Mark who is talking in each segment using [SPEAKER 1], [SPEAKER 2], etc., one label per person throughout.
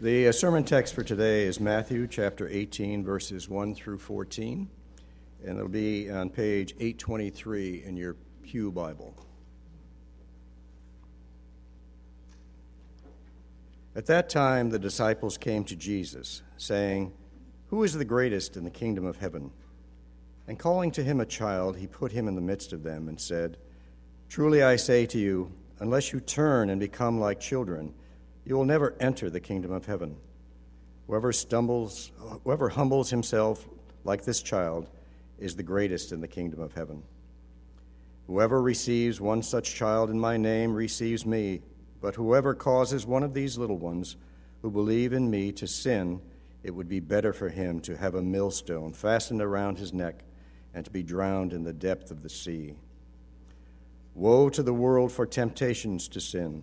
[SPEAKER 1] The uh, sermon text for today is Matthew chapter 18, verses 1 through 14, and it'll be on page 823 in your Pew Bible. At that time, the disciples came to Jesus, saying, Who is the greatest in the kingdom of heaven? And calling to him a child, he put him in the midst of them and said, Truly I say to you, unless you turn and become like children, you will never enter the kingdom of heaven. Whoever stumbles, whoever humbles himself like this child is the greatest in the kingdom of heaven. Whoever receives one such child in my name receives me, but whoever causes one of these little ones who believe in me to sin, it would be better for him to have a millstone fastened around his neck and to be drowned in the depth of the sea. Woe to the world for temptations to sin!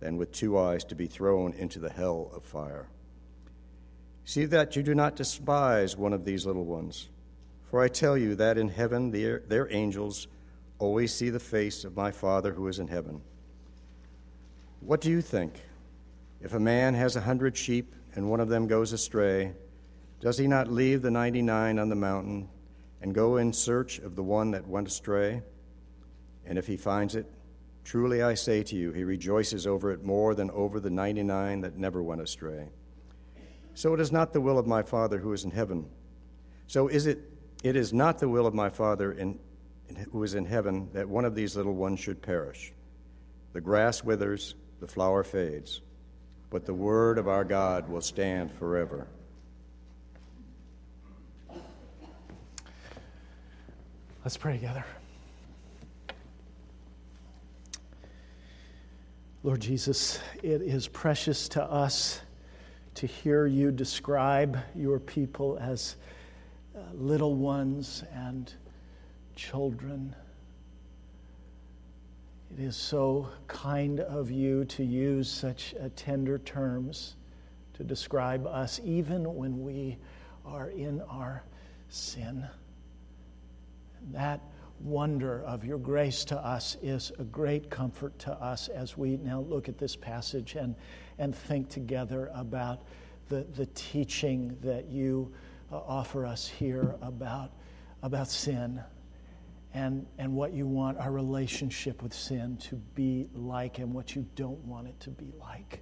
[SPEAKER 1] than with two eyes to be thrown into the hell of fire. See that you do not despise one of these little ones, for I tell you that in heaven their, their angels always see the face of my Father who is in heaven. What do you think? If a man has a hundred sheep and one of them goes astray, does he not leave the ninety nine on the mountain and go in search of the one that went astray? And if he finds it, Truly I say to you, he rejoices over it more than over the 99 that never went astray. So it is not the will of my Father who is in heaven. So is it it is not the will of my Father in, in, who is in heaven that one of these little ones should perish. The grass withers, the flower fades, but the word of our God will stand forever.
[SPEAKER 2] Let's pray together. Lord Jesus, it is precious to us to hear you describe your people as uh, little ones and children. It is so kind of you to use such uh, tender terms to describe us, even when we are in our sin. And that wonder of your grace to us is a great comfort to us as we now look at this passage and, and think together about the, the teaching that you uh, offer us here about, about sin and, and what you want our relationship with sin to be like and what you don't want it to be like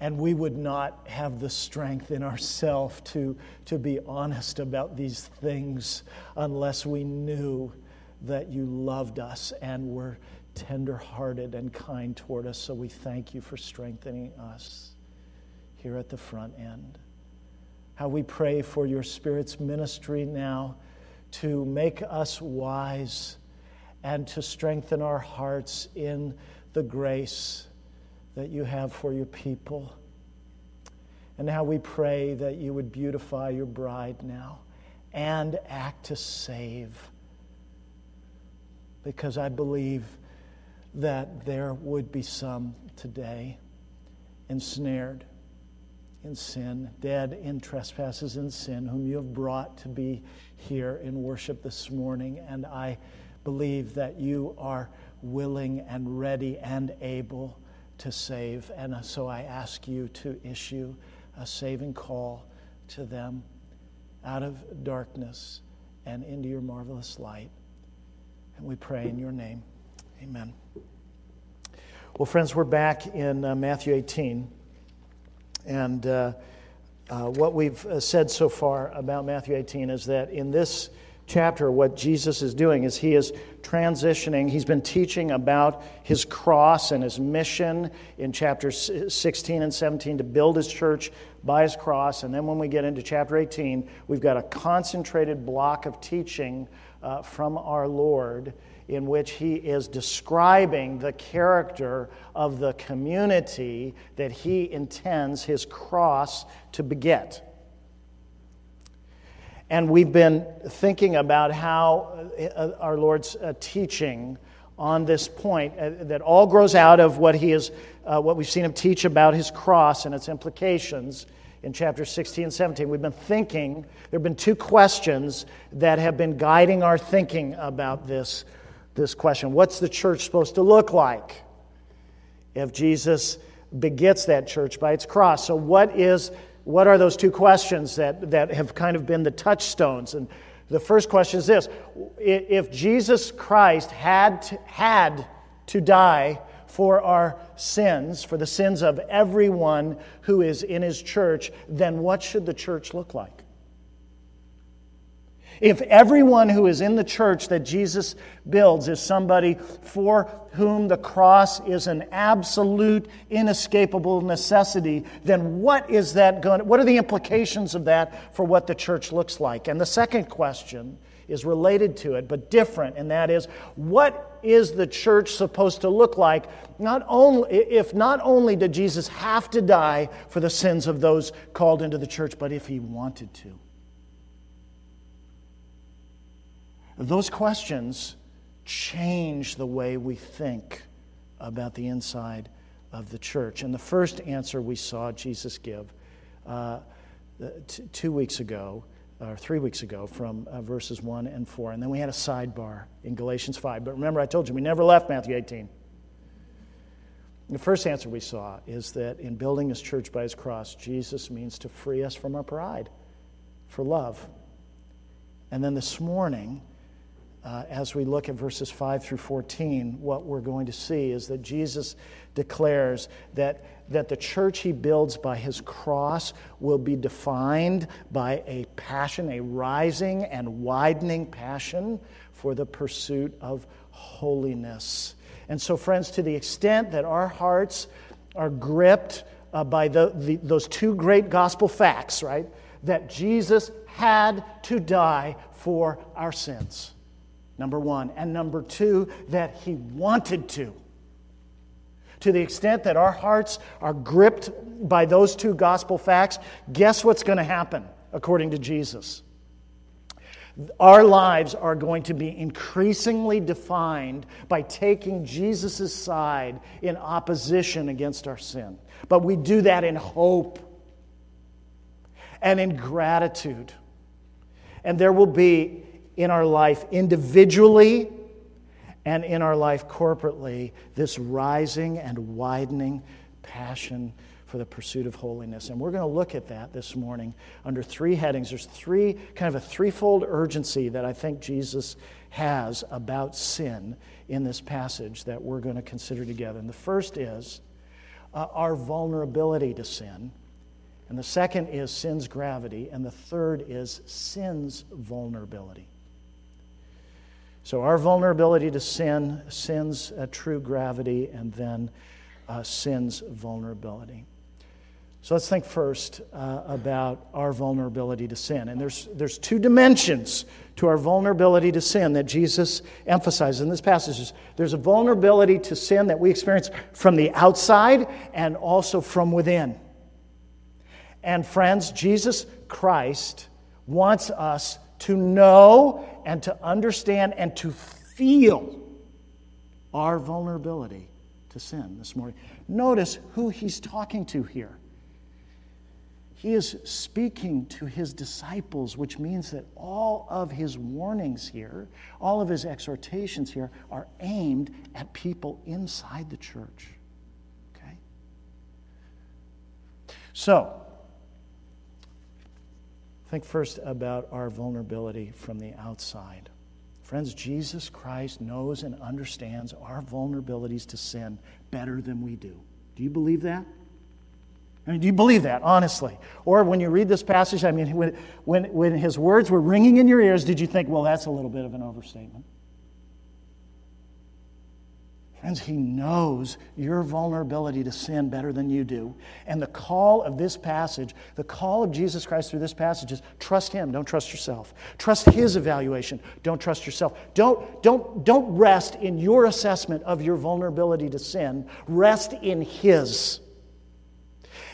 [SPEAKER 2] and we would not have the strength in ourselves to, to be honest about these things unless we knew that you loved us and were tenderhearted and kind toward us. So we thank you for strengthening us here at the front end. How we pray for your Spirit's ministry now to make us wise and to strengthen our hearts in the grace that you have for your people. And now we pray that you would beautify your bride now and act to save. Because I believe that there would be some today ensnared in sin, dead in trespasses and sin, whom you have brought to be here in worship this morning. And I believe that you are willing and ready and able to save. And so I ask you to issue a saving call to them out of darkness and into your marvelous light. And we pray in your name. Amen. Well, friends, we're back in uh, Matthew 18. And uh, uh, what we've uh, said so far about Matthew 18 is that in this chapter, what Jesus is doing is he is transitioning. He's been teaching about his cross and his mission in chapters 16 and 17 to build his church by his cross. And then when we get into chapter 18, we've got a concentrated block of teaching uh, from our Lord in which he is describing the character of the community that he intends his cross to beget. And we've been thinking about how uh, our Lord's uh, teaching on this point uh, that all grows out of what he is, uh, what we've seen him teach about his cross and its implications in chapter 16 and 17. We've been thinking, there have been two questions that have been guiding our thinking about this, this question. What's the church supposed to look like if Jesus begets that church by its cross? So, what is what are those two questions that, that have kind of been the touchstones? And the first question is this If Jesus Christ had to, had to die for our sins, for the sins of everyone who is in his church, then what should the church look like? If everyone who is in the church that Jesus builds is somebody for whom the cross is an absolute, inescapable necessity, then what is that going what are the implications of that for what the church looks like? And the second question is related to it, but different, and that is what is the church supposed to look like? Not only, if not only did Jesus have to die for the sins of those called into the church, but if he wanted to. Those questions change the way we think about the inside of the church. And the first answer we saw Jesus give uh, t- two weeks ago, or three weeks ago, from uh, verses 1 and 4. And then we had a sidebar in Galatians 5. But remember, I told you we never left Matthew 18. The first answer we saw is that in building his church by his cross, Jesus means to free us from our pride for love. And then this morning, uh, as we look at verses 5 through 14, what we're going to see is that Jesus declares that, that the church he builds by his cross will be defined by a passion, a rising and widening passion for the pursuit of holiness. And so, friends, to the extent that our hearts are gripped uh, by the, the, those two great gospel facts, right? That Jesus had to die for our sins number one. And number two, that he wanted to. To the extent that our hearts are gripped by those two gospel facts, guess what's going to happen according to Jesus? Our lives are going to be increasingly defined by taking Jesus' side in opposition against our sin. But we do that in hope and in gratitude. And there will be in our life individually and in our life corporately this rising and widening passion for the pursuit of holiness. And we're going to look at that this morning under three headings. There's three, kind of a threefold urgency that I think Jesus has about sin in this passage that we're going to consider together. And the first is uh, our vulnerability to sin. And the second is sin's gravity. And the third is sin's vulnerability. So, our vulnerability to sin, sin's uh, true gravity, and then uh, sin's vulnerability. So, let's think first uh, about our vulnerability to sin. And there's, there's two dimensions to our vulnerability to sin that Jesus emphasizes in this passage. There's a vulnerability to sin that we experience from the outside and also from within. And, friends, Jesus Christ wants us to know and to understand and to feel our vulnerability to sin this morning. Notice who he's talking to here. He is speaking to his disciples, which means that all of his warnings here, all of his exhortations here, are aimed at people inside the church. Okay? So, Think first about our vulnerability from the outside. Friends, Jesus Christ knows and understands our vulnerabilities to sin better than we do. Do you believe that? I mean, do you believe that, honestly? Or when you read this passage, I mean, when, when, when his words were ringing in your ears, did you think, well, that's a little bit of an overstatement? Friends, He knows your vulnerability to sin better than you do. And the call of this passage, the call of Jesus Christ through this passage is trust Him, don't trust yourself. Trust His evaluation, don't trust yourself. Don't, don't, don't rest in your assessment of your vulnerability to sin, rest in His.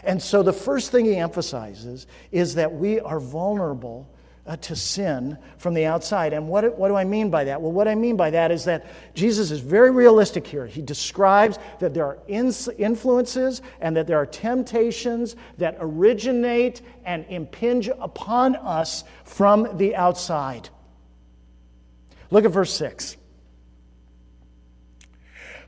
[SPEAKER 2] And so the first thing He emphasizes is that we are vulnerable uh, to sin from the outside. And what, what do I mean by that? Well, what I mean by that is that Jesus is very realistic here. He describes that there are influences and that there are temptations that originate and impinge upon us from the outside. Look at verse 6.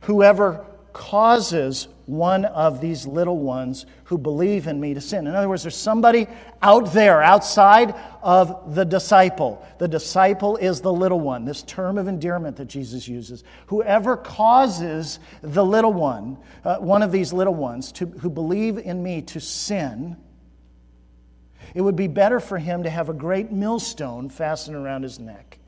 [SPEAKER 2] Whoever causes one of these little ones who believe in me to sin. In other words, there's somebody out there, outside of the disciple. The disciple is the little one, this term of endearment that Jesus uses. Whoever causes the little one, uh, one of these little ones, to, who believe in me to sin, it would be better for him to have a great millstone fastened around his neck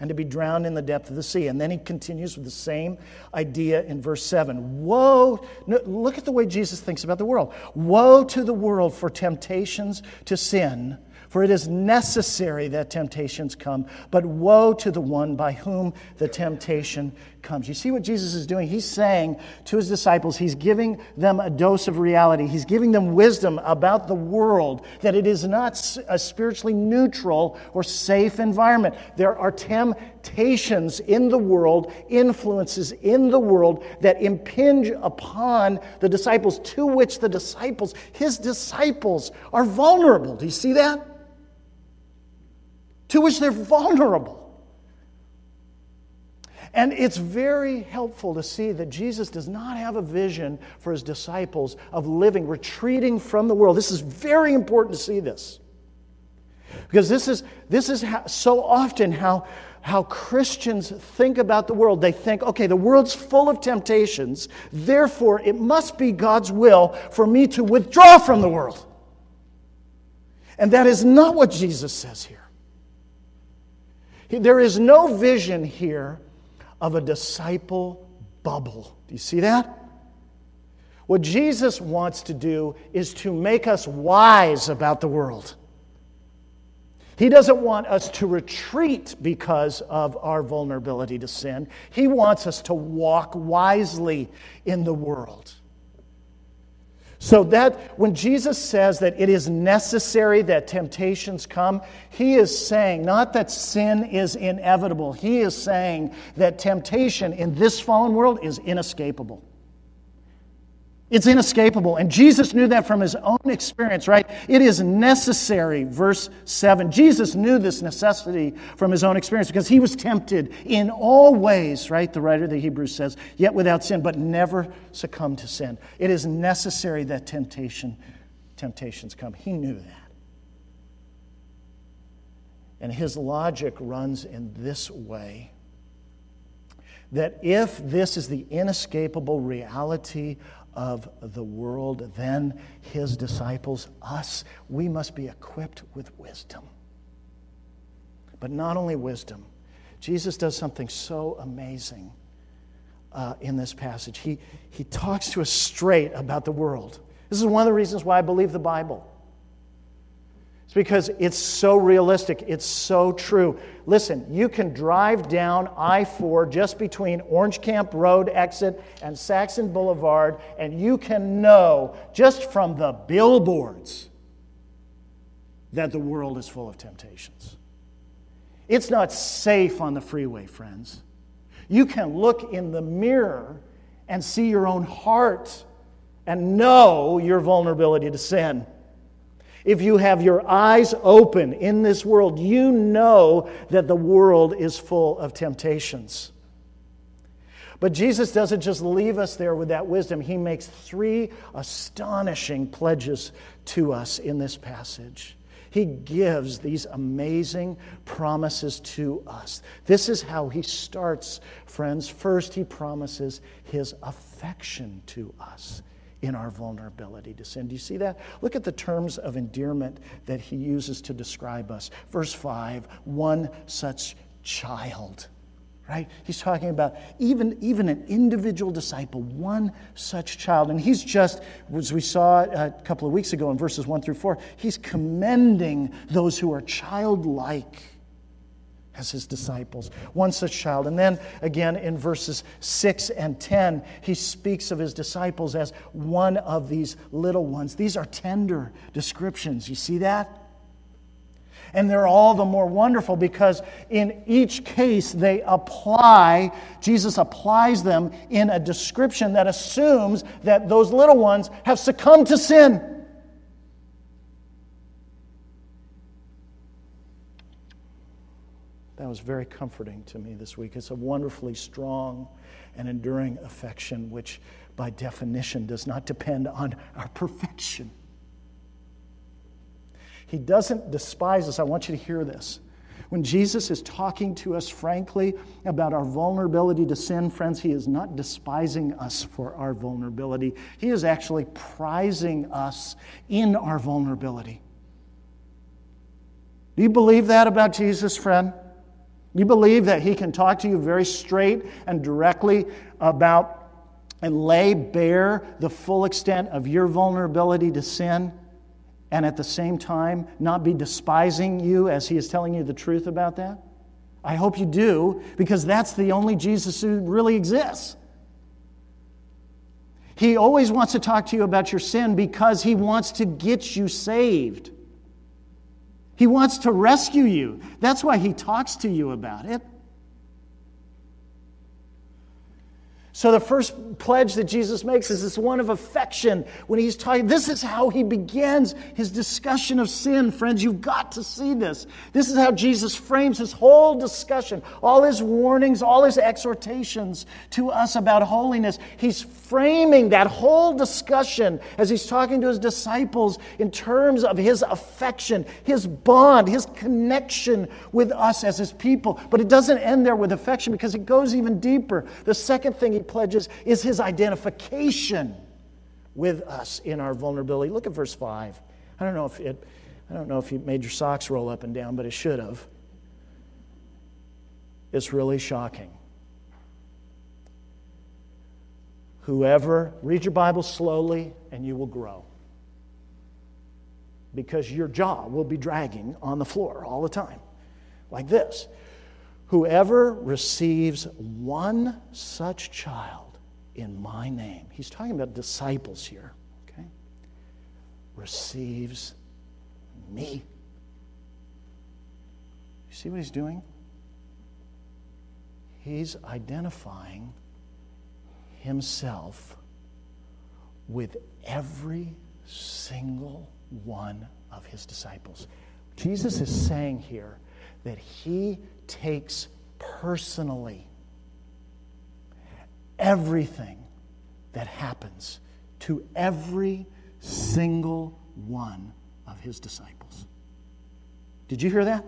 [SPEAKER 2] and to be drowned in the depth of the sea. And then he continues with the same idea in verse 7. Woe, look at the way Jesus thinks about the world. Woe to the world for temptations to sin for it is necessary that temptations come, but woe to the one by whom the temptation comes. You see what Jesus is doing? He's saying to his disciples, he's giving them a dose of reality. He's giving them wisdom about the world, that it is not a spiritually neutral or safe environment. There are temptations in the world, influences in the world that impinge upon the disciples, to which the disciples, his disciples, are vulnerable. Do you see that? to which they're vulnerable. And it's very helpful to see that Jesus does not have a vision for his disciples of living, retreating from the world. This is very important to see this. Because this is, this is how, so often how, how Christians think about the world. They think, okay, the world's full of temptations, therefore it must be God's will for me to withdraw from the world. And that is not what Jesus says here. There is no vision here of a disciple bubble. Do you see that? What Jesus wants to do is to make us wise about the world. He doesn't want us to retreat because of our vulnerability to sin. He wants us to walk wisely in the world. So that when Jesus says that it is necessary that temptations come, he is saying not that sin is inevitable. He is saying that temptation in this fallen world is inescapable. It's inescapable. And Jesus knew that from his own experience, right? It is necessary, verse 7. Jesus knew this necessity from his own experience because he was tempted in all ways, right? The writer of the Hebrews says, yet without sin, but never succumbed to sin. It is necessary that temptation, temptations come. He knew that. And his logic runs in this way that if this is the inescapable reality of the world, then his disciples, us, we must be equipped with wisdom. But not only wisdom, Jesus does something so amazing uh, in this passage. He, he talks to us straight about the world. This is one of the reasons why I believe the Bible. It's because it's so realistic. It's so true. Listen, you can drive down I 4 just between Orange Camp Road exit and Saxon Boulevard, and you can know just from the billboards that the world is full of temptations. It's not safe on the freeway, friends. You can look in the mirror and see your own heart and know your vulnerability to sin. If you have your eyes open in this world, you know that the world is full of temptations. But Jesus doesn't just leave us there with that wisdom. He makes three astonishing pledges to us in this passage. He gives these amazing promises to us. This is how he starts, friends. First, he promises his affection to us in our vulnerability to sin. Do you see that? Look at the terms of endearment that he uses to describe us. Verse 5 one such child. right? He's talking about even, even an individual disciple, one such child. And he's just, as we saw a couple of weeks ago in verses 1 through 4, he's commending those who are childlike as his disciples. One such child. And then again in verses 6 and 10, he speaks of his disciples as one of these little ones. These are tender descriptions. You see that? And they're all the more wonderful because in each case they apply, Jesus applies them in a description that assumes that those little ones have succumbed to sin. That was very comforting to me this week. It's a wonderfully strong and enduring affection, which by definition does not depend on our perfection. He doesn't despise us. I want you to hear this. When Jesus is talking to us frankly about our vulnerability to sin, friends, he is not despising us for our vulnerability. He is actually prizing us in our vulnerability. Do you believe that about Jesus, friend? You believe that he can talk to you very straight and directly about and lay bare the full extent of your vulnerability to sin? and at the same time not be despising you as he is telling you the truth about that? I hope you do, because that's the only Jesus who really exists. He always wants to talk to you about your sin because he wants to get you saved. He wants to rescue you. That's why he talks to you about it. So, the first pledge that Jesus makes is this one of affection when he's talking. This is how he begins his discussion of sin, friends. You've got to see this. This is how Jesus frames his whole discussion, all his warnings, all his exhortations to us about holiness. He's framing that whole discussion as he's talking to his disciples in terms of his affection, his bond, his connection with us as his people. But it doesn't end there with affection because it goes even deeper. The second thing he pledges is his identification with us in our vulnerability. Look at verse 5. I don't know if it I don't know if you made your socks roll up and down, but it should have. It's really shocking. Whoever, read your Bible slowly and you will grow. Because your jaw will be dragging on the floor all the time, like this. Whoever receives one such child in my name, he's talking about disciples here, okay? Receives me. You see what he's doing? He's identifying himself with every single one of his disciples. Jesus is saying here that he takes personally everything that happens to every single one of his disciples. Did you hear that?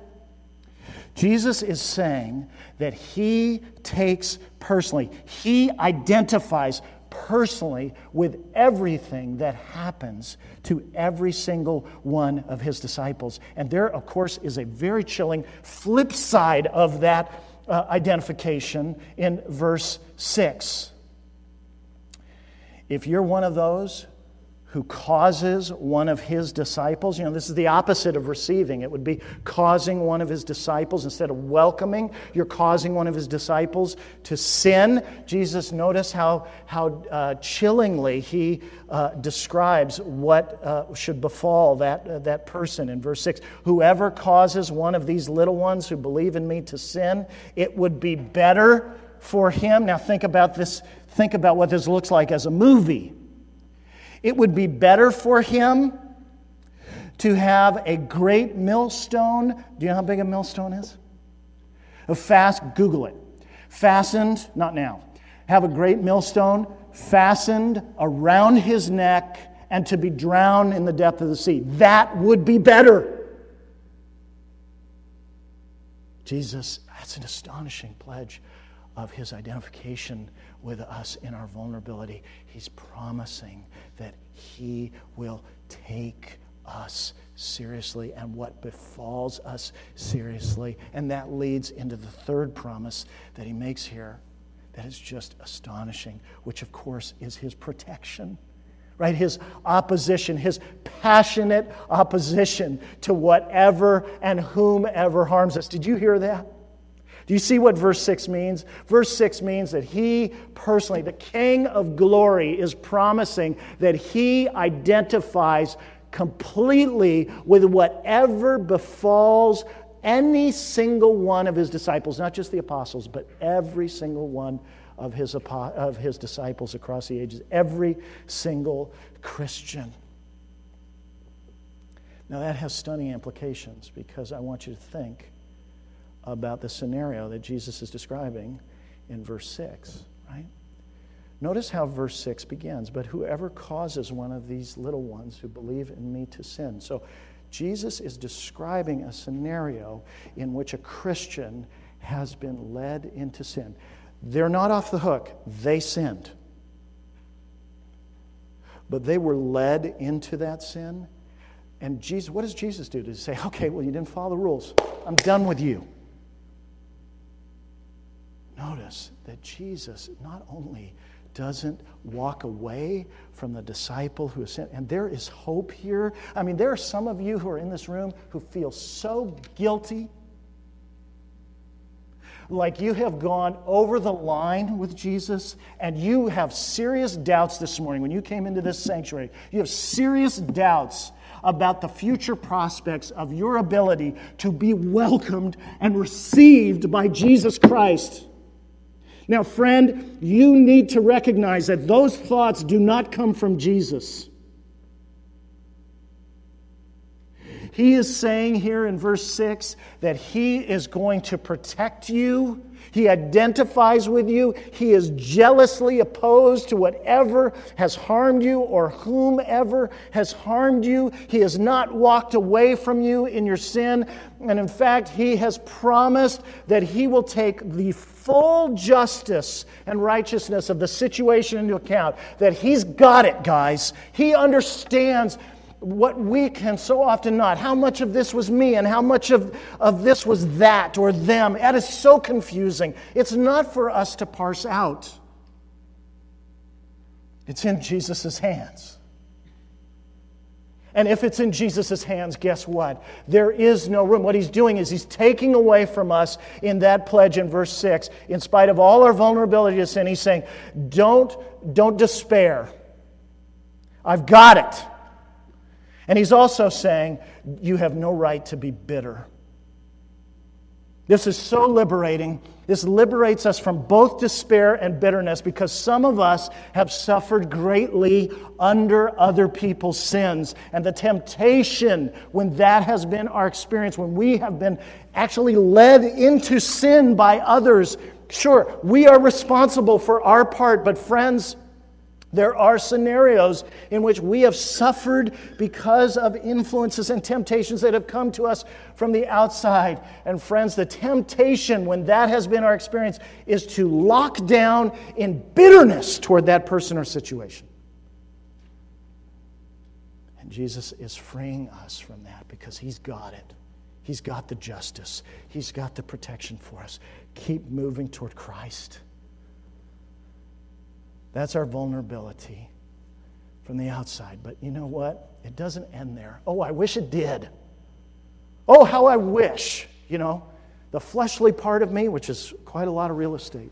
[SPEAKER 2] Jesus is saying that he takes personally, he identifies personally with everything that happens to every single one of his disciples. And there, of course, is a very chilling flip side of that uh, identification in verse 6. If you're one of those who causes one of his disciples. You know, this is the opposite of receiving. It would be causing one of his disciples. Instead of welcoming, you're causing one of his disciples to sin. Jesus, notice how, how uh, chillingly he uh, describes what uh, should befall that, uh, that person in verse 6. Whoever causes one of these little ones who believe in me to sin, it would be better for him. Now, think about this. Think about what this looks like as a movie it would be better for him to have a great millstone. Do you know how big a millstone is? A fast, Google it. Fastened, not now. Have a great millstone fastened around his neck and to be drowned in the depth of the sea. That would be better. Jesus, that's an astonishing pledge of his identification with us in our vulnerability. He's promising that he will take us seriously and what befalls us seriously. And that leads into the third promise that he makes here that is just astonishing, which of course is his protection. Right? His opposition, his passionate opposition to whatever and whomever harms us. Did you hear that? Do you see what verse 6 means? Verse 6 means that he personally, the King of glory, is promising that he identifies completely with whatever befalls any single one of his disciples, not just the apostles, but every single one of his, of his disciples across the ages, every single Christian. Now, that has stunning implications because I want you to think about the scenario that Jesus is describing in verse 6, right? Notice how verse 6 begins, but whoever causes one of these little ones who believe in me to sin. So Jesus is describing a scenario in which a Christian has been led into sin. They're not off the hook, they sinned. But they were led into that sin. And Jesus, what does Jesus do? Does he say, okay, well, you didn't follow the rules. I'm done with you. Notice that Jesus not only doesn't walk away from the disciple who is sent. And there is hope here. I mean, there are some of you who are in this room who feel so guilty. Like you have gone over the line with Jesus, and you have serious doubts this morning when you came into this sanctuary. You have serious doubts about the future prospects of your ability to be welcomed and received by Jesus Christ. Now, friend, you need to recognize that those thoughts do not come from Jesus. He is saying here in verse 6 that He is going to protect you. He identifies with you. He is jealously opposed to whatever has harmed you or whomever has harmed you. He has not walked away from you in your sin. And in fact, He has promised that He will take the full justice and righteousness of the situation into account. That He's got it, guys. He understands what we can so often not. How much of this was me and how much of, of this was that or them? That is so confusing. It's not for us to parse out, it's in Jesus' hands. And if it's in Jesus' hands, guess what? There is no room. What he's doing is he's taking away from us in that pledge in verse 6, in spite of all our vulnerability to sin, he's saying, Don't, don't despair. I've got it. And he's also saying, You have no right to be bitter. This is so liberating. This liberates us from both despair and bitterness because some of us have suffered greatly under other people's sins. And the temptation, when that has been our experience, when we have been actually led into sin by others, sure, we are responsible for our part, but friends, there are scenarios in which we have suffered because of influences and temptations that have come to us from the outside. And friends, the temptation, when that has been our experience, is to lock down in bitterness toward that person or situation. And Jesus is freeing us from that because He's got it. He's got the justice, He's got the protection for us. Keep moving toward Christ. That's our vulnerability from the outside. But you know what? It doesn't end there. Oh, I wish it did. Oh, how I wish, you know, the fleshly part of me, which is quite a lot of real estate.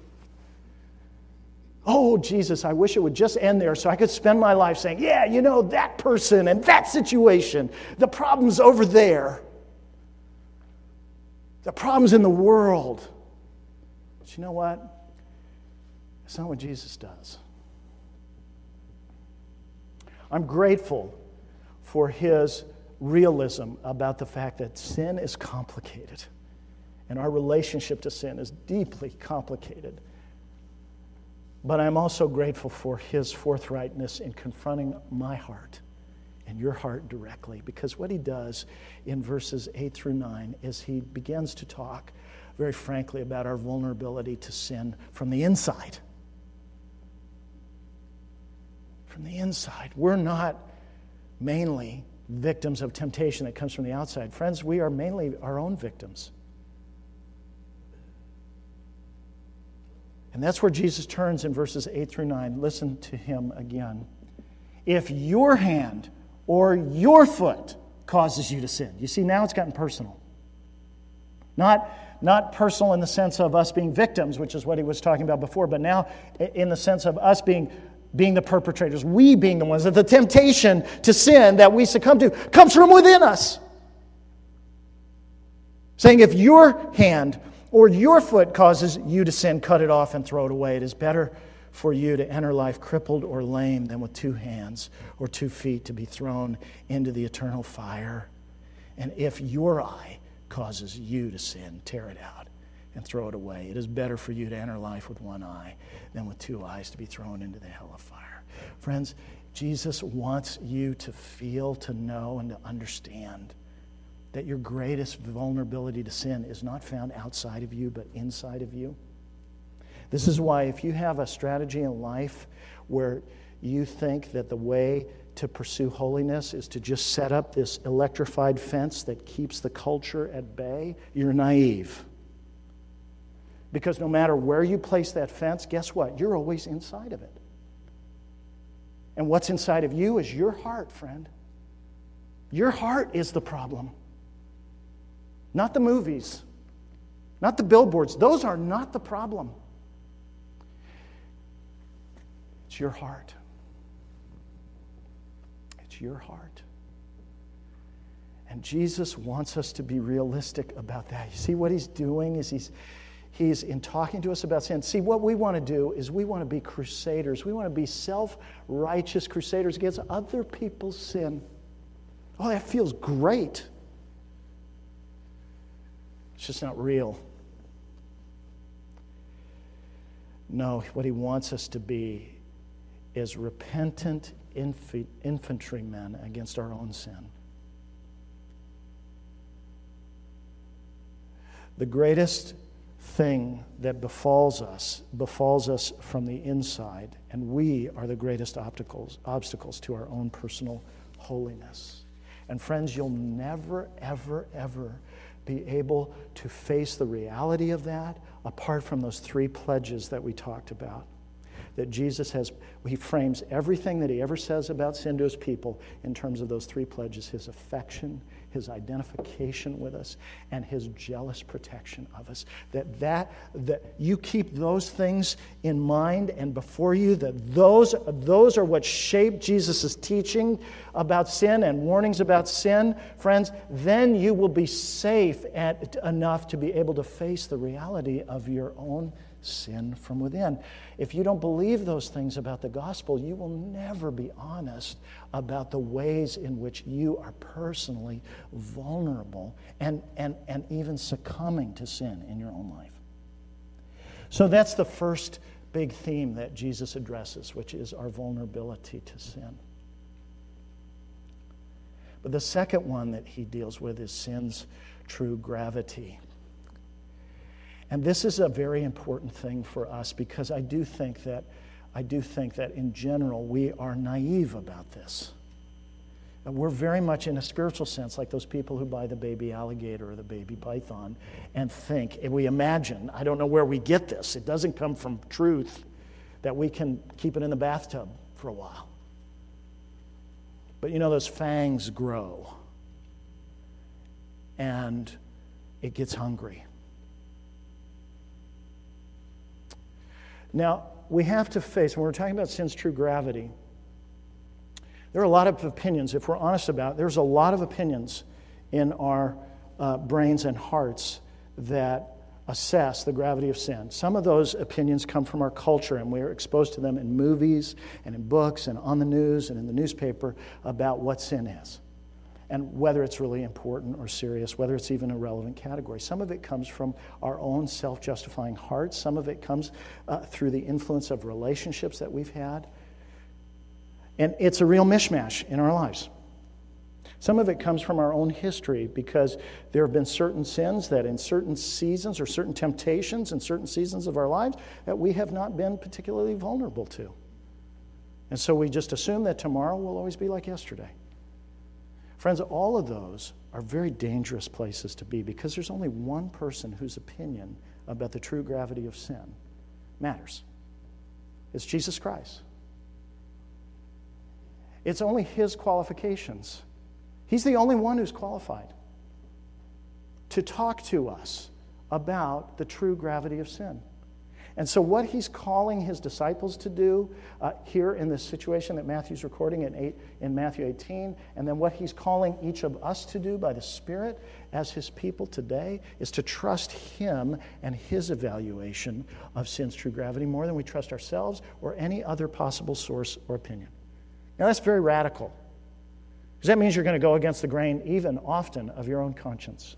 [SPEAKER 2] Oh, Jesus, I wish it would just end there so I could spend my life saying, yeah, you know, that person and that situation, the problem's over there. The problem's in the world. But you know what? It's not what Jesus does. I'm grateful for his realism about the fact that sin is complicated and our relationship to sin is deeply complicated. But I'm also grateful for his forthrightness in confronting my heart and your heart directly because what he does in verses 8 through 9 is he begins to talk very frankly about our vulnerability to sin from the inside from the inside. We're not mainly victims of temptation that comes from the outside. Friends, we are mainly our own victims. And that's where Jesus turns in verses 8 through 9. Listen to him again. If your hand or your foot causes you to sin, you see, now it's gotten personal. Not, not personal in the sense of us being victims, which is what he was talking about before, but now in the sense of us being, being the perpetrators, we being the ones that the temptation to sin that we succumb to comes from within us. Saying, if your hand or your foot causes you to sin, cut it off and throw it away. It is better for you to enter life crippled or lame than with two hands or two feet to be thrown into the eternal fire. And if your eye causes you to sin, tear it out and throw it away. It is better for you to enter life with one eye than with two eyes to be thrown into the hell of fire. Friends, Jesus wants you to feel, to know, and to understand that your greatest vulnerability to sin is not found outside of you, but inside of you. This is why, if you have a strategy in life where you think that the way to pursue holiness is to just set up this electrified fence that keeps the culture at bay, you're naive. Because no matter where you place that fence, guess what? You're always inside of it. And what's inside of you is your heart, friend. Your heart is the problem. Not the movies, not the billboards. Those are not the problem. It's your heart. It's your heart. And Jesus wants us to be realistic about that. You see, what he's doing is he's, he's in talking to us about sin. See, what we want to do is we want to be crusaders. We want to be self righteous crusaders against other people's sin. Oh, that feels great. It's just not real. No, what he wants us to be is repentant infantrymen against our own sin. The greatest thing that befalls us befalls us from the inside, and we are the greatest obstacles, obstacles to our own personal holiness. And friends, you'll never, ever, ever be able to face the reality of that apart from those three pledges that we talked about. That Jesus has, he frames everything that he ever says about sin to his people in terms of those three pledges his affection, his identification with us and his jealous protection of us. That that that you keep those things in mind and before you that those those are what shape jesus' teaching about sin and warnings about sin. Friends then you will be safe at, enough to be able to face the reality of your own sin from within. If you don't believe those things about the gospel, you will never be honest about the ways in which you are personally vulnerable and, and, and even succumbing to sin in your own life. So that's the first big theme that Jesus addresses, which is our vulnerability to sin. But the second one that he deals with is sin's true gravity. And this is a very important thing for us because I do think that I do think that in general we are naive about this. And we're very much in a spiritual sense like those people who buy the baby alligator or the baby python and think, and we imagine, I don't know where we get this. It doesn't come from truth that we can keep it in the bathtub for a while. But you know, those fangs grow and it gets hungry. Now, we have to face, when we're talking about sin's true gravity, there are a lot of opinions, if we're honest about it, there's a lot of opinions in our uh, brains and hearts that assess the gravity of sin. Some of those opinions come from our culture, and we're exposed to them in movies and in books and on the news and in the newspaper about what sin is and whether it's really important or serious, whether it's even a relevant category. Some of it comes from our own self justifying hearts, some of it comes uh, through the influence of relationships that we've had. And it's a real mishmash in our lives. Some of it comes from our own history because there have been certain sins that in certain seasons or certain temptations in certain seasons of our lives that we have not been particularly vulnerable to. And so we just assume that tomorrow will always be like yesterday. Friends, all of those are very dangerous places to be because there's only one person whose opinion about the true gravity of sin matters. It's Jesus Christ. It's only his qualifications. He's the only one who's qualified to talk to us about the true gravity of sin. And so, what he's calling his disciples to do uh, here in this situation that Matthew's recording in, eight, in Matthew 18, and then what he's calling each of us to do by the Spirit as his people today is to trust him and his evaluation of sin's true gravity more than we trust ourselves or any other possible source or opinion. Now, that's very radical, because that means you're going to go against the grain, even often, of your own conscience.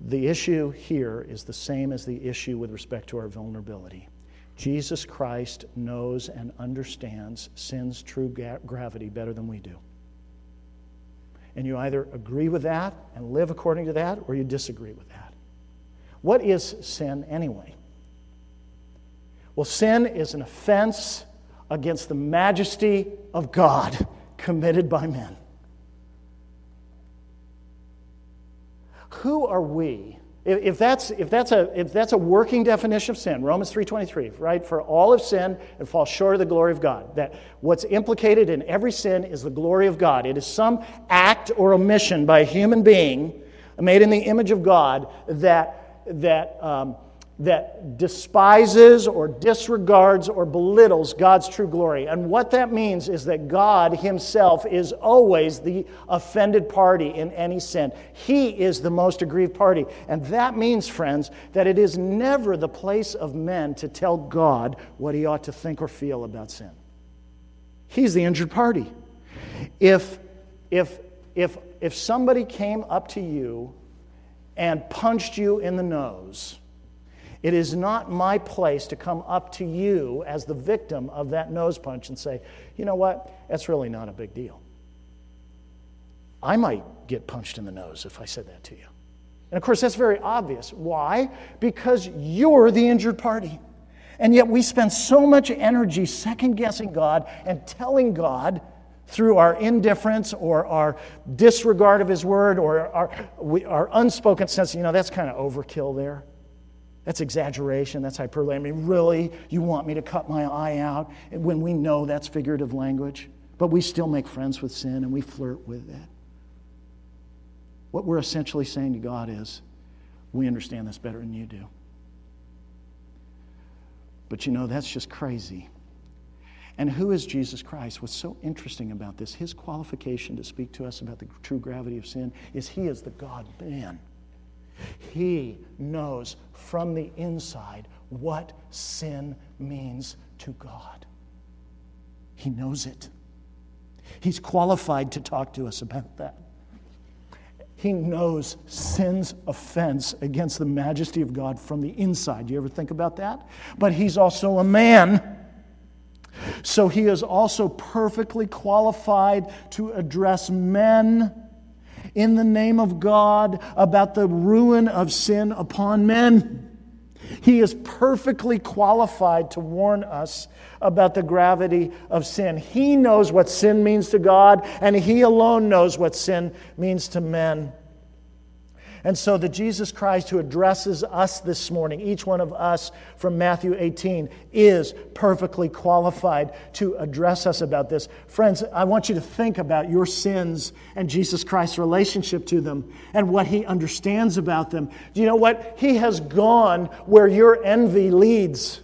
[SPEAKER 2] The issue here is the same as the issue with respect to our vulnerability. Jesus Christ knows and understands sin's true ga- gravity better than we do. And you either agree with that and live according to that, or you disagree with that. What is sin anyway? Well, sin is an offense against the majesty of God committed by men. Who are we? If that's, if, that's a, if that's a working definition of sin, Romans 3.23, right? For all have sinned and fall short of the glory of God. That what's implicated in every sin is the glory of God. It is some act or omission by a human being made in the image of God that, that um, that despises or disregards or belittles God's true glory. And what that means is that God Himself is always the offended party in any sin. He is the most aggrieved party. And that means, friends, that it is never the place of men to tell God what He ought to think or feel about sin. He's the injured party. If, if, if, if somebody came up to you and punched you in the nose, it is not my place to come up to you as the victim of that nose punch and say, you know what, that's really not a big deal. I might get punched in the nose if I said that to you. And of course, that's very obvious. Why? Because you're the injured party. And yet, we spend so much energy second guessing God and telling God through our indifference or our disregard of His word or our, our unspoken sense, you know, that's kind of overkill there. That's exaggeration. That's hyperbole. I mean, really? You want me to cut my eye out when we know that's figurative language? But we still make friends with sin and we flirt with it. What we're essentially saying to God is, we understand this better than you do. But you know, that's just crazy. And who is Jesus Christ? What's so interesting about this, his qualification to speak to us about the true gravity of sin, is he is the God man. He knows from the inside what sin means to God. He knows it. He's qualified to talk to us about that. He knows sin's offense against the majesty of God from the inside. You ever think about that? But he's also a man. So he is also perfectly qualified to address men in the name of God about the ruin of sin upon men. He is perfectly qualified to warn us about the gravity of sin. He knows what sin means to God, and He alone knows what sin means to men. And so, the Jesus Christ who addresses us this morning, each one of us from Matthew 18, is perfectly qualified to address us about this. Friends, I want you to think about your sins and Jesus Christ's relationship to them and what he understands about them. Do you know what? He has gone where your envy leads,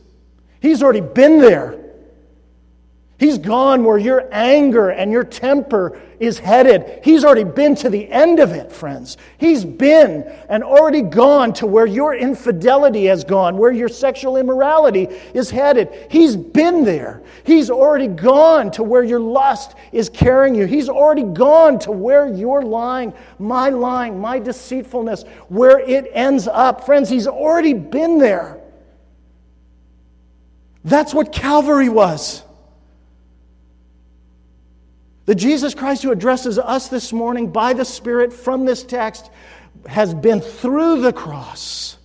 [SPEAKER 2] he's already been there. He's gone where your anger and your temper is headed. He's already been to the end of it, friends. He's been and already gone to where your infidelity has gone, where your sexual immorality is headed. He's been there. He's already gone to where your lust is carrying you. He's already gone to where you're lying, my lying, my deceitfulness, where it ends up. Friends, He's already been there. That's what Calvary was. The Jesus Christ who addresses us this morning by the Spirit from this text has been through the cross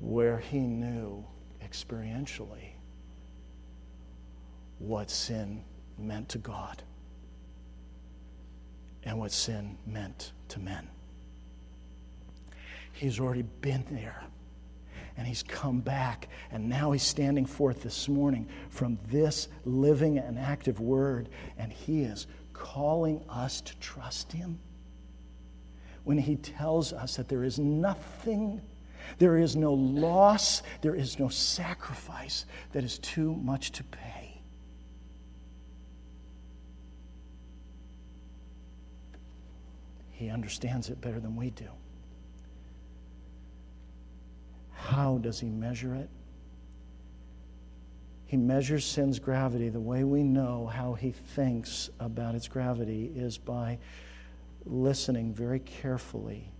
[SPEAKER 2] where he knew experientially what sin meant to God and what sin meant to men. He's already been there and he's come back. And now he's standing forth this morning from this living and active word, and he is calling us to trust him. When he tells us that there is nothing, there is no loss, there is no sacrifice that is too much to pay. He understands it better than we do. How does he measure it? He measures sin's gravity. The way we know how he thinks about its gravity is by listening very carefully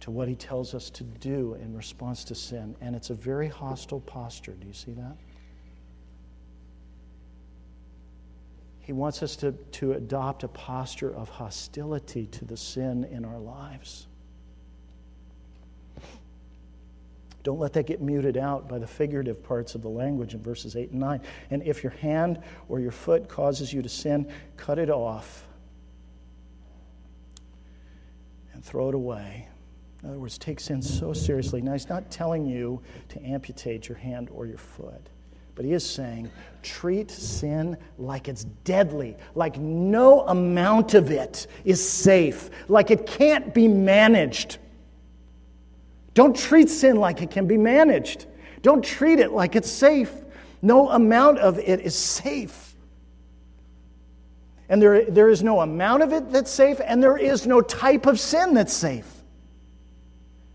[SPEAKER 2] to what he tells us to do in response to sin. And it's a very hostile posture. Do you see that? He wants us to, to adopt a posture of hostility to the sin in our lives. Don't let that get muted out by the figurative parts of the language in verses 8 and 9. And if your hand or your foot causes you to sin, cut it off and throw it away. In other words, take sin so seriously. Now, he's not telling you to amputate your hand or your foot, but he is saying treat sin like it's deadly, like no amount of it is safe, like it can't be managed. Don't treat sin like it can be managed. Don't treat it like it's safe. No amount of it is safe. And there, there is no amount of it that's safe, and there is no type of sin that's safe.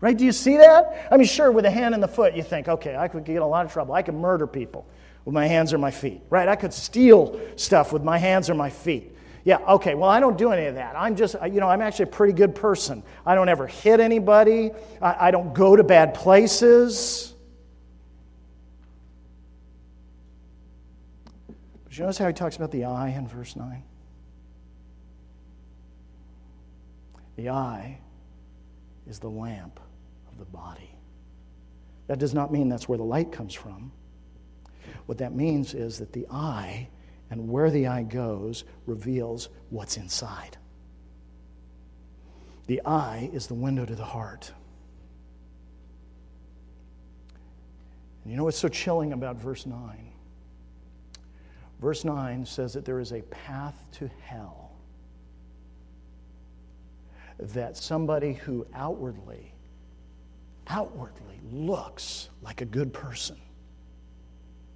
[SPEAKER 2] Right? Do you see that? I mean, sure, with a hand and the foot, you think, okay, I could get a lot of trouble. I could murder people with my hands or my feet. Right? I could steal stuff with my hands or my feet. Yeah, okay, well, I don't do any of that. I'm just, uh, you know, I'm actually a pretty good person. I don't ever hit anybody, I, I don't go to bad places. But you notice how he talks about the eye in verse 9? The eye is the lamp of the body. That does not mean that's where the light comes from. What that means is that the eye and where the eye goes reveals what's inside. The eye is the window to the heart. And you know what's so chilling about verse 9? Verse 9 says that there is a path to hell that somebody who outwardly, outwardly looks like a good person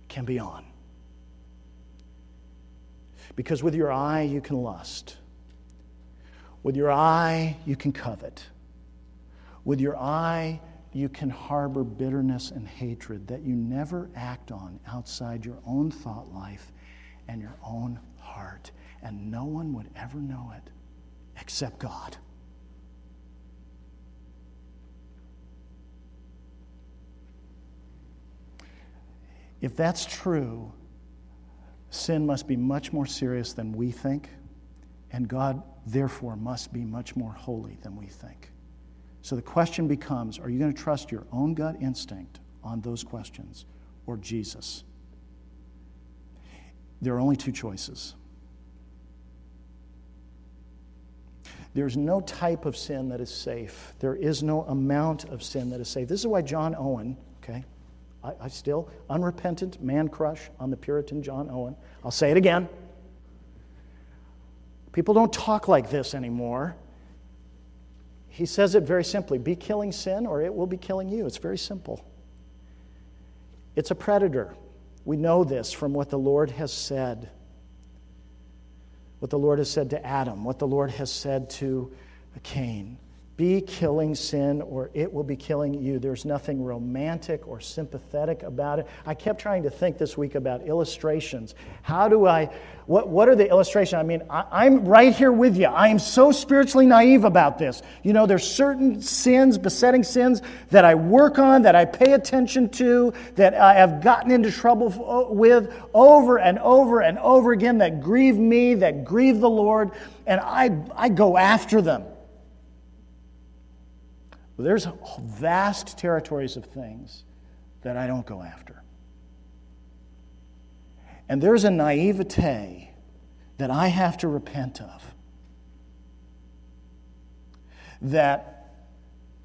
[SPEAKER 2] can be on. Because with your eye, you can lust. With your eye, you can covet. With your eye, you can harbor bitterness and hatred that you never act on outside your own thought life and your own heart. And no one would ever know it except God. If that's true, sin must be much more serious than we think, and God, therefore, must be much more holy than we think. So the question becomes are you going to trust your own gut instinct on those questions or Jesus? There are only two choices. There's no type of sin that is safe. There is no amount of sin that is safe. This is why John Owen, I, I still, unrepentant man crush on the Puritan John Owen. I'll say it again. People don't talk like this anymore. He says it very simply be killing sin or it will be killing you. It's very simple. It's a predator. We know this from what the Lord has said. What the Lord has said to Adam, what the Lord has said to Cain be killing sin or it will be killing you. There's nothing romantic or sympathetic about it. I kept trying to think this week about illustrations. How do I, what, what are the illustrations? I mean, I, am right here with you. I am so spiritually naive about this. You know, there's certain sins, besetting sins, that I work on, that I pay attention to, that I have gotten into trouble with over and over and over again, that grieve me, that grieve the Lord, and I, I go after them. Well, there's vast territories of things that I don't go after. And there's a naivete that I have to repent of that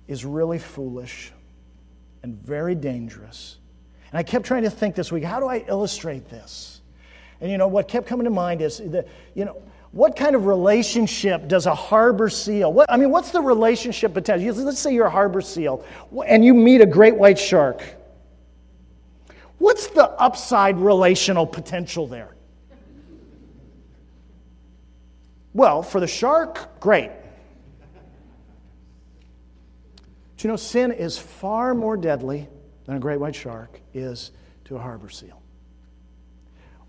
[SPEAKER 2] is really foolish and very dangerous. And I kept trying to think this week how do I illustrate this? And you know, what kept coming to mind is that, you know, what kind of relationship does a harbor seal? What, I mean, what's the relationship potential? Let's say you're a harbor seal and you meet a great white shark. What's the upside relational potential there? Well, for the shark, great. Do you know sin is far more deadly than a great white shark is to a harbor seal?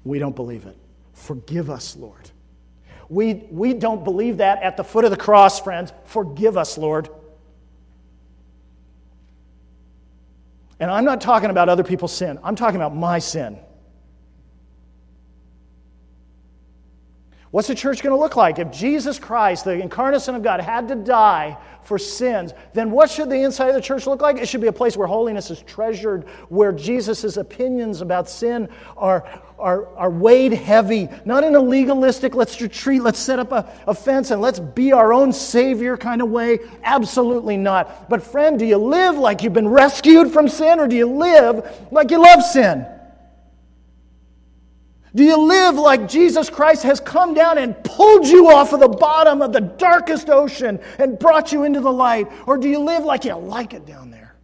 [SPEAKER 2] We don't believe it. Forgive us, Lord. We, we don't believe that at the foot of the cross, friends. Forgive us, Lord. And I'm not talking about other people's sin, I'm talking about my sin. What's the church going to look like? If Jesus Christ, the incarnate Son of God, had to die for sins, then what should the inside of the church look like? It should be a place where holiness is treasured, where Jesus' opinions about sin are, are, are weighed heavy, not in a legalistic, let's retreat, let's set up a, a fence and let's be our own Savior kind of way. Absolutely not. But, friend, do you live like you've been rescued from sin, or do you live like you love sin? Do you live like Jesus Christ has come down and pulled you off of the bottom of the darkest ocean and brought you into the light? Or do you live like you like it down there?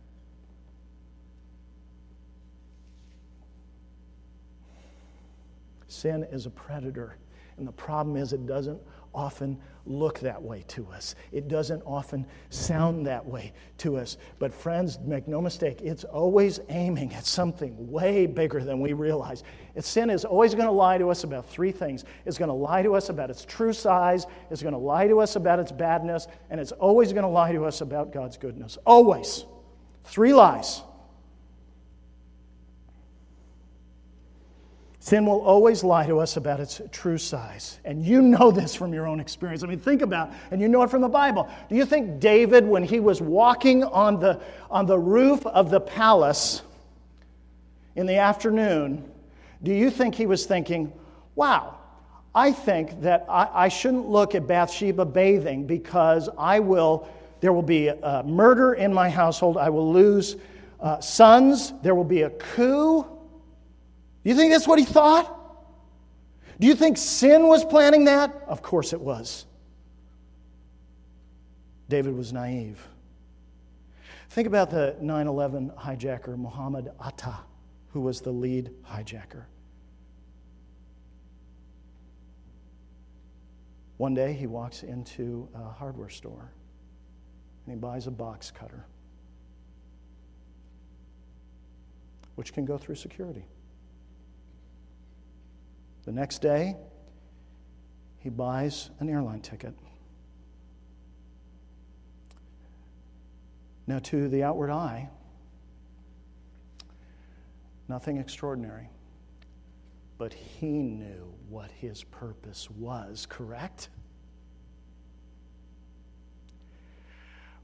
[SPEAKER 2] Sin is a predator, and the problem is it doesn't often look that way to us. It doesn't often sound that way to us. But, friends, make no mistake, it's always aiming at something way bigger than we realize. sin is always going to lie to us about three things it's going to lie to us about its true size, it's going to lie to us about its badness, and it's always going to lie to us about God's goodness. Always. Three lies. Sin will always lie to us about its true size. And you know this from your own experience. I mean, think about it, and you know it from the Bible. Do you think David, when he was walking on the, on the roof of the palace in the afternoon, do you think he was thinking, wow, I think that I, I shouldn't look at Bathsheba bathing because I will, there will be murder in my household, I will lose uh, sons, there will be a coup do you think that's what he thought? Do you think sin was planning that? Of course it was. David was naive. Think about the 9 11 hijacker, Muhammad Atta, who was the lead hijacker. One day he walks into a hardware store and he buys a box cutter, which can go through security. The next day, he buys an airline ticket. Now, to the outward eye, nothing extraordinary. But he knew what his purpose was, correct?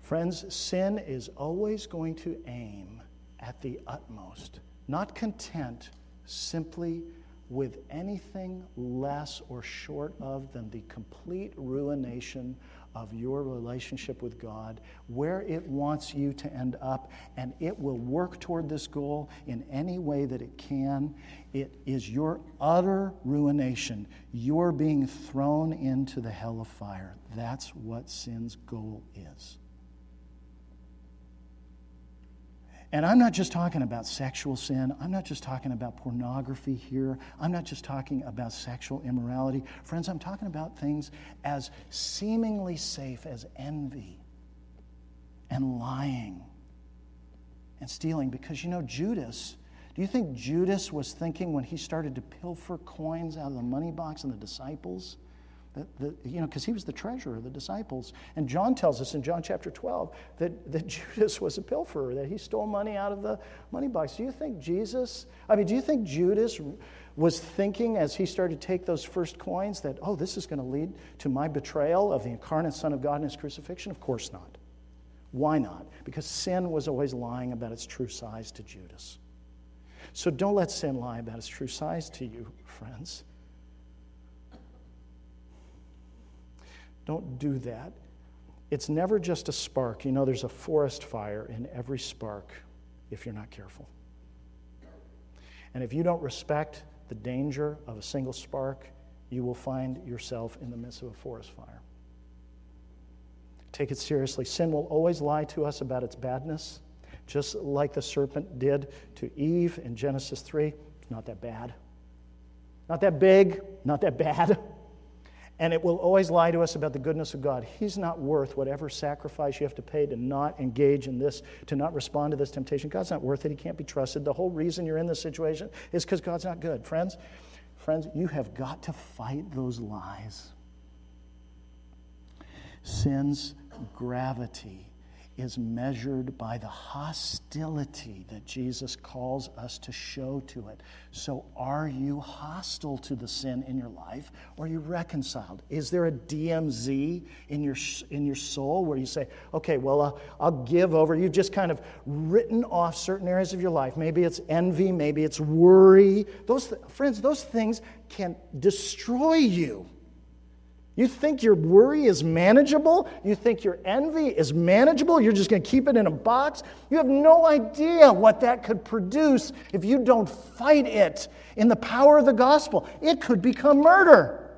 [SPEAKER 2] Friends, sin is always going to aim at the utmost, not content simply with anything less or short of than the complete ruination of your relationship with God, where it wants you to end up, and it will work toward this goal in any way that it can. It is your utter ruination. You're being thrown into the hell of fire. That's what sin's goal is. And I'm not just talking about sexual sin. I'm not just talking about pornography here. I'm not just talking about sexual immorality. Friends, I'm talking about things as seemingly safe as envy and lying and stealing. Because you know, Judas, do you think Judas was thinking when he started to pilfer coins out of the money box and the disciples? The, you know, because he was the treasurer of the disciples. And John tells us in John chapter 12 that, that Judas was a pilferer, that he stole money out of the money box. Do you think Jesus, I mean, do you think Judas was thinking as he started to take those first coins that, oh, this is going to lead to my betrayal of the incarnate Son of God in his crucifixion? Of course not. Why not? Because sin was always lying about its true size to Judas. So don't let sin lie about its true size to you, friends. Don't do that. It's never just a spark. You know, there's a forest fire in every spark if you're not careful. And if you don't respect the danger of a single spark, you will find yourself in the midst of a forest fire. Take it seriously. Sin will always lie to us about its badness just like the serpent did to Eve in Genesis 3. It's not that bad. Not that big, not that bad. And it will always lie to us about the goodness of God. He's not worth whatever sacrifice you have to pay to not engage in this, to not respond to this temptation. God's not worth it. He can't be trusted. The whole reason you're in this situation is because God's not good. Friends, friends, you have got to fight those lies. Sin's gravity is measured by the hostility that Jesus calls us to show to it. So, are you hostile to the sin in your life or are you reconciled? Is there a DMZ in your, in your soul where you say, okay, well, uh, I'll give over? You've just kind of written off certain areas of your life. Maybe it's envy, maybe it's worry. Those, friends, those things can destroy you. You think your worry is manageable? You think your envy is manageable? You're just going to keep it in a box? You have no idea what that could produce if you don't fight it in the power of the gospel. It could become murder.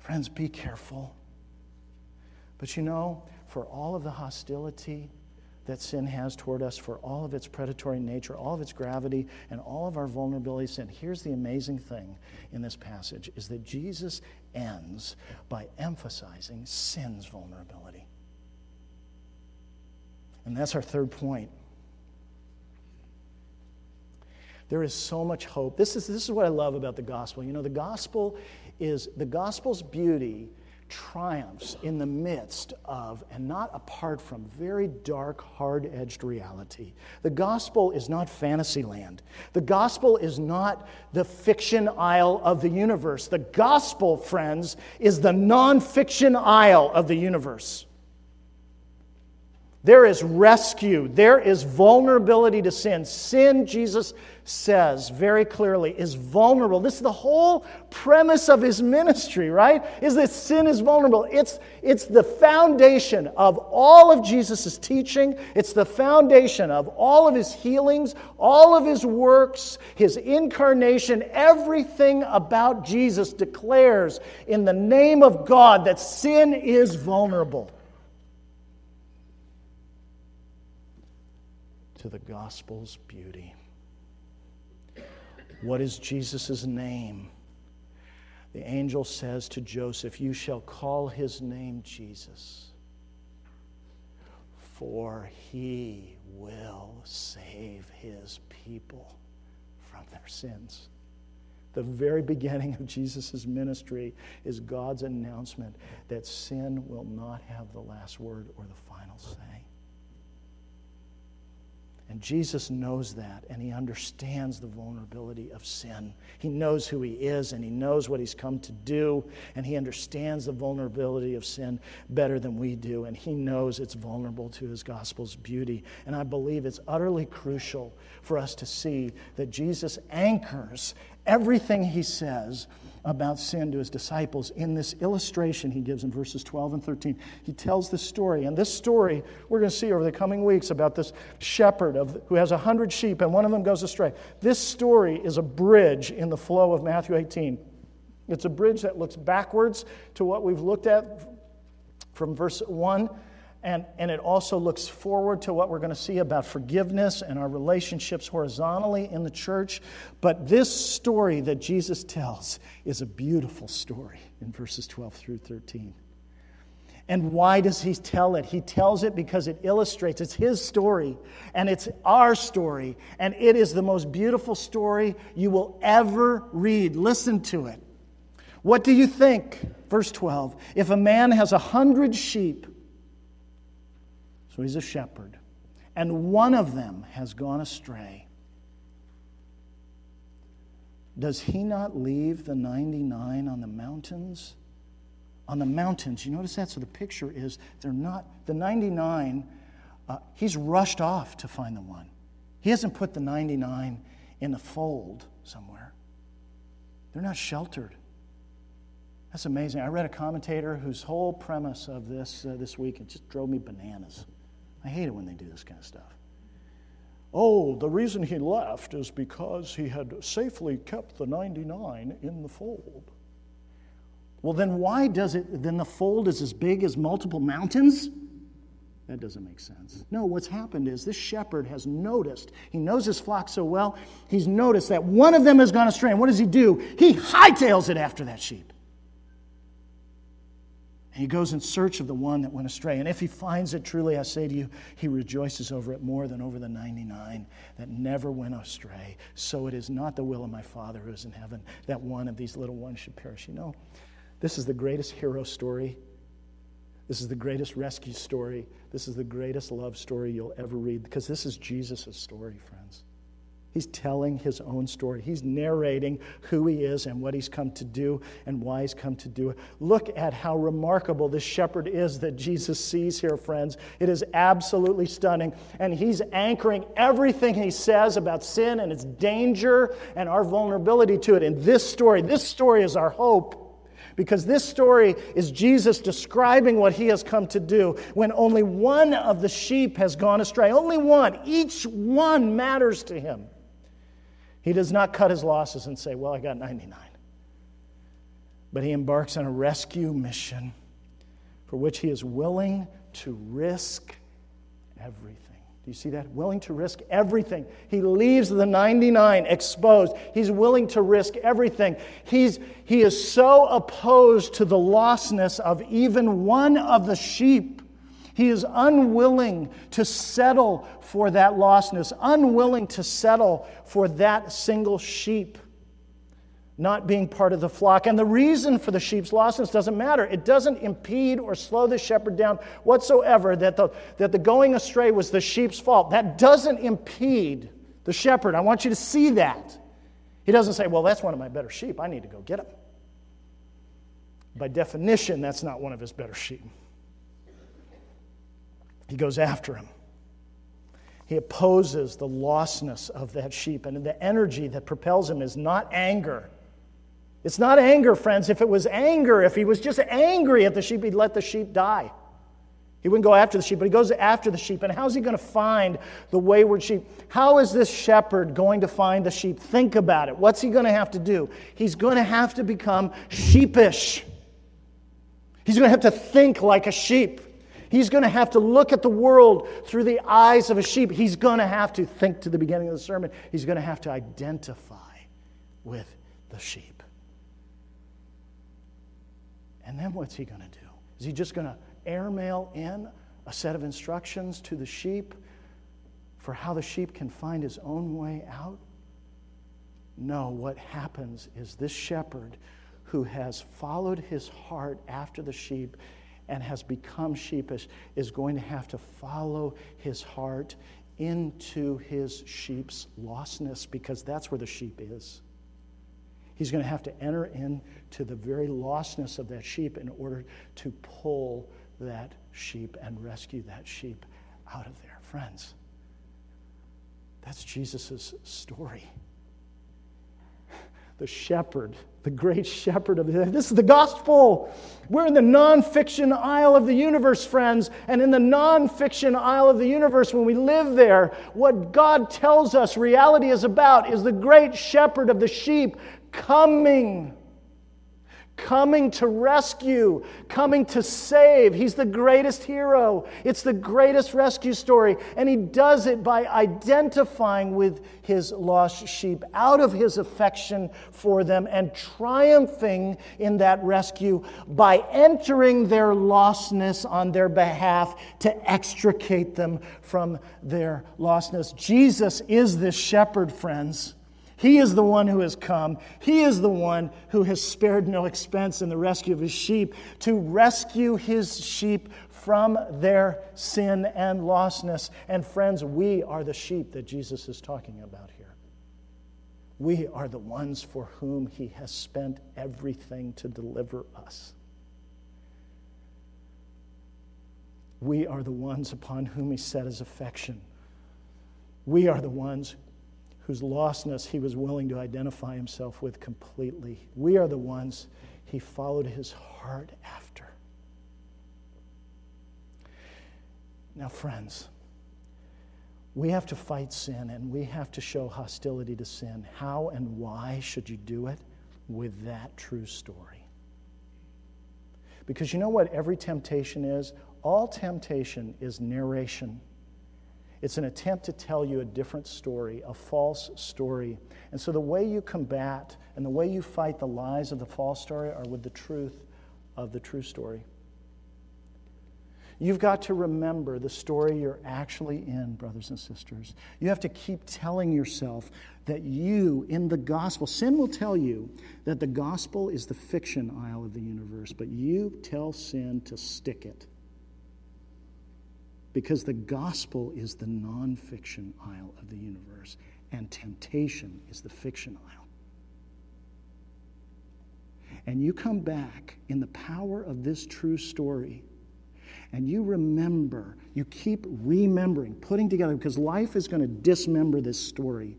[SPEAKER 2] Friends, be careful. But you know, for all of the hostility that sin has toward us for all of its predatory nature, all of its gravity, and all of our vulnerability sin. Here's the amazing thing in this passage is that Jesus ends by emphasizing sin's vulnerability. And that's our third point. There is so much hope. This is, this is what I love about the gospel. You know, the gospel is the gospel's beauty triumphs in the midst of and not apart from very dark, hard edged reality. The gospel is not fantasy land. The gospel is not the fiction aisle of the universe. The gospel, friends, is the non fiction aisle of the universe. There is rescue. There is vulnerability to sin. Sin, Jesus says very clearly, is vulnerable. This is the whole premise of his ministry, right? Is that sin is vulnerable. It's, it's the foundation of all of Jesus' teaching, it's the foundation of all of his healings, all of his works, his incarnation. Everything about Jesus declares in the name of God that sin is vulnerable. to the gospel's beauty. What is Jesus' name? The angel says to Joseph, You shall call his name Jesus, for he will save his people from their sins. The very beginning of Jesus' ministry is God's announcement that sin will not have the last word or the final say. And Jesus knows that, and he understands the vulnerability of sin. He knows who he is, and he knows what he's come to do, and he understands the vulnerability of sin better than we do, and he knows it's vulnerable to his gospel's beauty. And I believe it's utterly crucial for us to see that Jesus anchors everything he says about sin to his disciples in this illustration he gives in verses 12 and 13. He tells this story, and this story we're going to see over the coming weeks about this shepherd of, who has a hundred sheep and one of them goes astray. This story is a bridge in the flow of Matthew 18. It's a bridge that looks backwards to what we've looked at from verse 1 and, and it also looks forward to what we're going to see about forgiveness and our relationships horizontally in the church. But this story that Jesus tells is a beautiful story in verses 12 through 13. And why does he tell it? He tells it because it illustrates, it's his story, and it's our story, and it is the most beautiful story you will ever read. Listen to it. What do you think? Verse 12. If a man has a hundred sheep, so he's a shepherd. And one of them has gone astray. Does he not leave the 99 on the mountains? On the mountains. You notice that? So the picture is they're not, the 99 uh, he's rushed off to find the one. He hasn't put the 99 in a fold somewhere. They're not sheltered. That's amazing. I read a commentator whose whole premise of this uh, this week it just drove me bananas. I hate it when they do this kind of stuff. Oh, the reason he left is because he had safely kept the 99 in the fold. Well, then why does it, then the fold is as big as multiple mountains? That doesn't make sense. No, what's happened is this shepherd has noticed, he knows his flock so well, he's noticed that one of them has gone astray. And what does he do? He hightails it after that sheep. And he goes in search of the one that went astray. And if he finds it, truly, I say to you, he rejoices over it more than over the 99 that never went astray. So it is not the will of my Father who is in heaven that one of these little ones should perish. You know, this is the greatest hero story. This is the greatest rescue story. This is the greatest love story you'll ever read because this is Jesus' story, friends. He's telling his own story. He's narrating who he is and what he's come to do and why he's come to do it. Look at how remarkable this shepherd is that Jesus sees here, friends. It is absolutely stunning. And he's anchoring everything he says about sin and its danger and our vulnerability to it in this story. This story is our hope because this story is Jesus describing what he has come to do when only one of the sheep has gone astray. Only one. Each one matters to him. He does not cut his losses and say, Well, I got 99. But he embarks on a rescue mission for which he is willing to risk everything. Do you see that? Willing to risk everything. He leaves the 99 exposed. He's willing to risk everything. He's, he is so opposed to the lostness of even one of the sheep he is unwilling to settle for that lostness, unwilling to settle for that single sheep not being part of the flock. And the reason for the sheep's lostness doesn't matter. It doesn't impede or slow the shepherd down whatsoever that the, that the going astray was the sheep's fault. That doesn't impede the shepherd. I want you to see that. He doesn't say, Well, that's one of my better sheep. I need to go get him. By definition, that's not one of his better sheep. He goes after him. He opposes the lostness of that sheep, and the energy that propels him is not anger. It's not anger, friends. If it was anger, if he was just angry at the sheep, he'd let the sheep die. He wouldn't go after the sheep, but he goes after the sheep. And how's he going to find the wayward sheep? How is this shepherd going to find the sheep? Think about it. What's he going to have to do? He's going to have to become sheepish. He's going to have to think like a sheep. He's going to have to look at the world through the eyes of a sheep. He's going to have to think to the beginning of the sermon. He's going to have to identify with the sheep. And then what's he going to do? Is he just going to airmail in a set of instructions to the sheep for how the sheep can find his own way out? No, what happens is this shepherd who has followed his heart after the sheep and has become sheepish is going to have to follow his heart into his sheep's lostness because that's where the sheep is. He's going to have to enter into the very lostness of that sheep in order to pull that sheep and rescue that sheep out of there. Friends, that's Jesus' story the shepherd, the great shepherd of the. This is the gospel. We're in the nonfiction aisle of the universe, friends. And in the nonfiction aisle of the universe, when we live there, what God tells us reality is about is the great shepherd of the sheep coming coming to rescue, coming to save. He's the greatest hero. It's the greatest rescue story. And he does it by identifying with his lost sheep out of his affection for them and triumphing in that rescue by entering their lostness on their behalf to extricate them from their lostness. Jesus is this shepherd, friends. He is the one who has come. He is the one who has spared no expense in the rescue of his sheep to rescue his sheep from their sin and lostness. And friends, we are the sheep that Jesus is talking about here. We are the ones for whom he has spent everything to deliver us. we are the ones upon whom he set his affection. We are the ones whose lostness he was willing to identify himself with completely. We are the ones he followed his heart after. Now, friends, we have to fight sin and we have to show hostility to sin. How and why should you do it? With that true story. Because you know what every temptation is? All temptation is narration. It's an attempt to tell you a different story, a false story. And so the way you combat and the way you fight the lies of the false story are with the truth of the true story. You've got to remember the story you're actually in, brothers and sisters. You have to keep telling yourself that you, in the gospel, sin will tell you that the gospel is the fiction aisle of the universe, but you tell sin to stick it. Because the gospel is the nonfiction aisle of the universe, and temptation is the fiction aisle. And you come back in the power of this true story and you remember, you keep remembering, putting together, because life is going to dismember this story.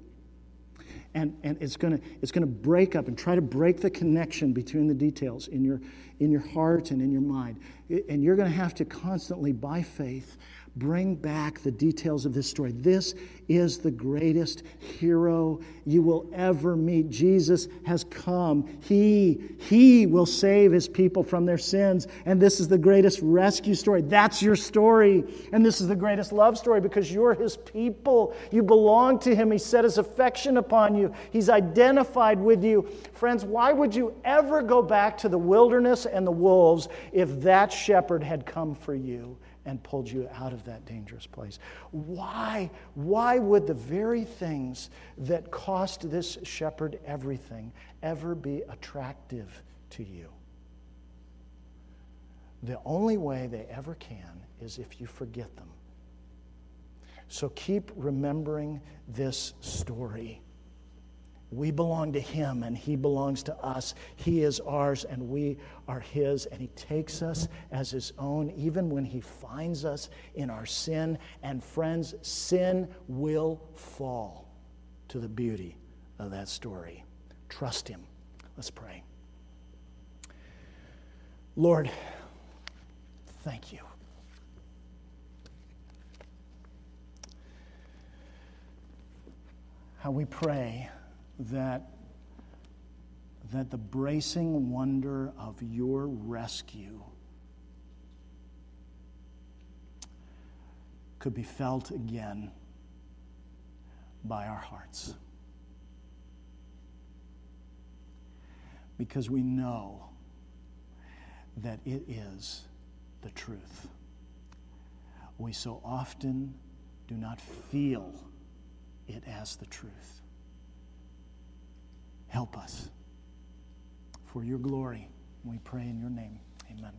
[SPEAKER 2] And, and it's going to it's going to break up and try to break the connection between the details in your in your heart and in your mind and you're going to have to constantly by faith bring back the details of this story. This is the greatest hero you will ever meet. Jesus has come. He, he will save his people from their sins. And this is the greatest rescue story. That's your story. And this is the greatest love story because you're his people. You belong to him. He set his affection upon you, he's identified with you. Friends, why would you ever go back to the wilderness and the wolves if that shepherd had come for you? And pulled you out of that dangerous place. Why, why would the very things that cost this shepherd everything ever be attractive to you? The only way they ever can is if you forget them. So keep remembering this story. We belong to Him and He belongs to us. He is ours and we are His. And He takes us as His own, even when He finds us in our sin. And friends, sin will fall to the beauty of that story. Trust Him. Let's pray. Lord, thank you. How we pray that, that the bracing wonder of your rescue could be felt again by our hearts. Because we know that it is the truth. We so often do not feel it as the truth. Help us for your glory. We pray in your name. Amen.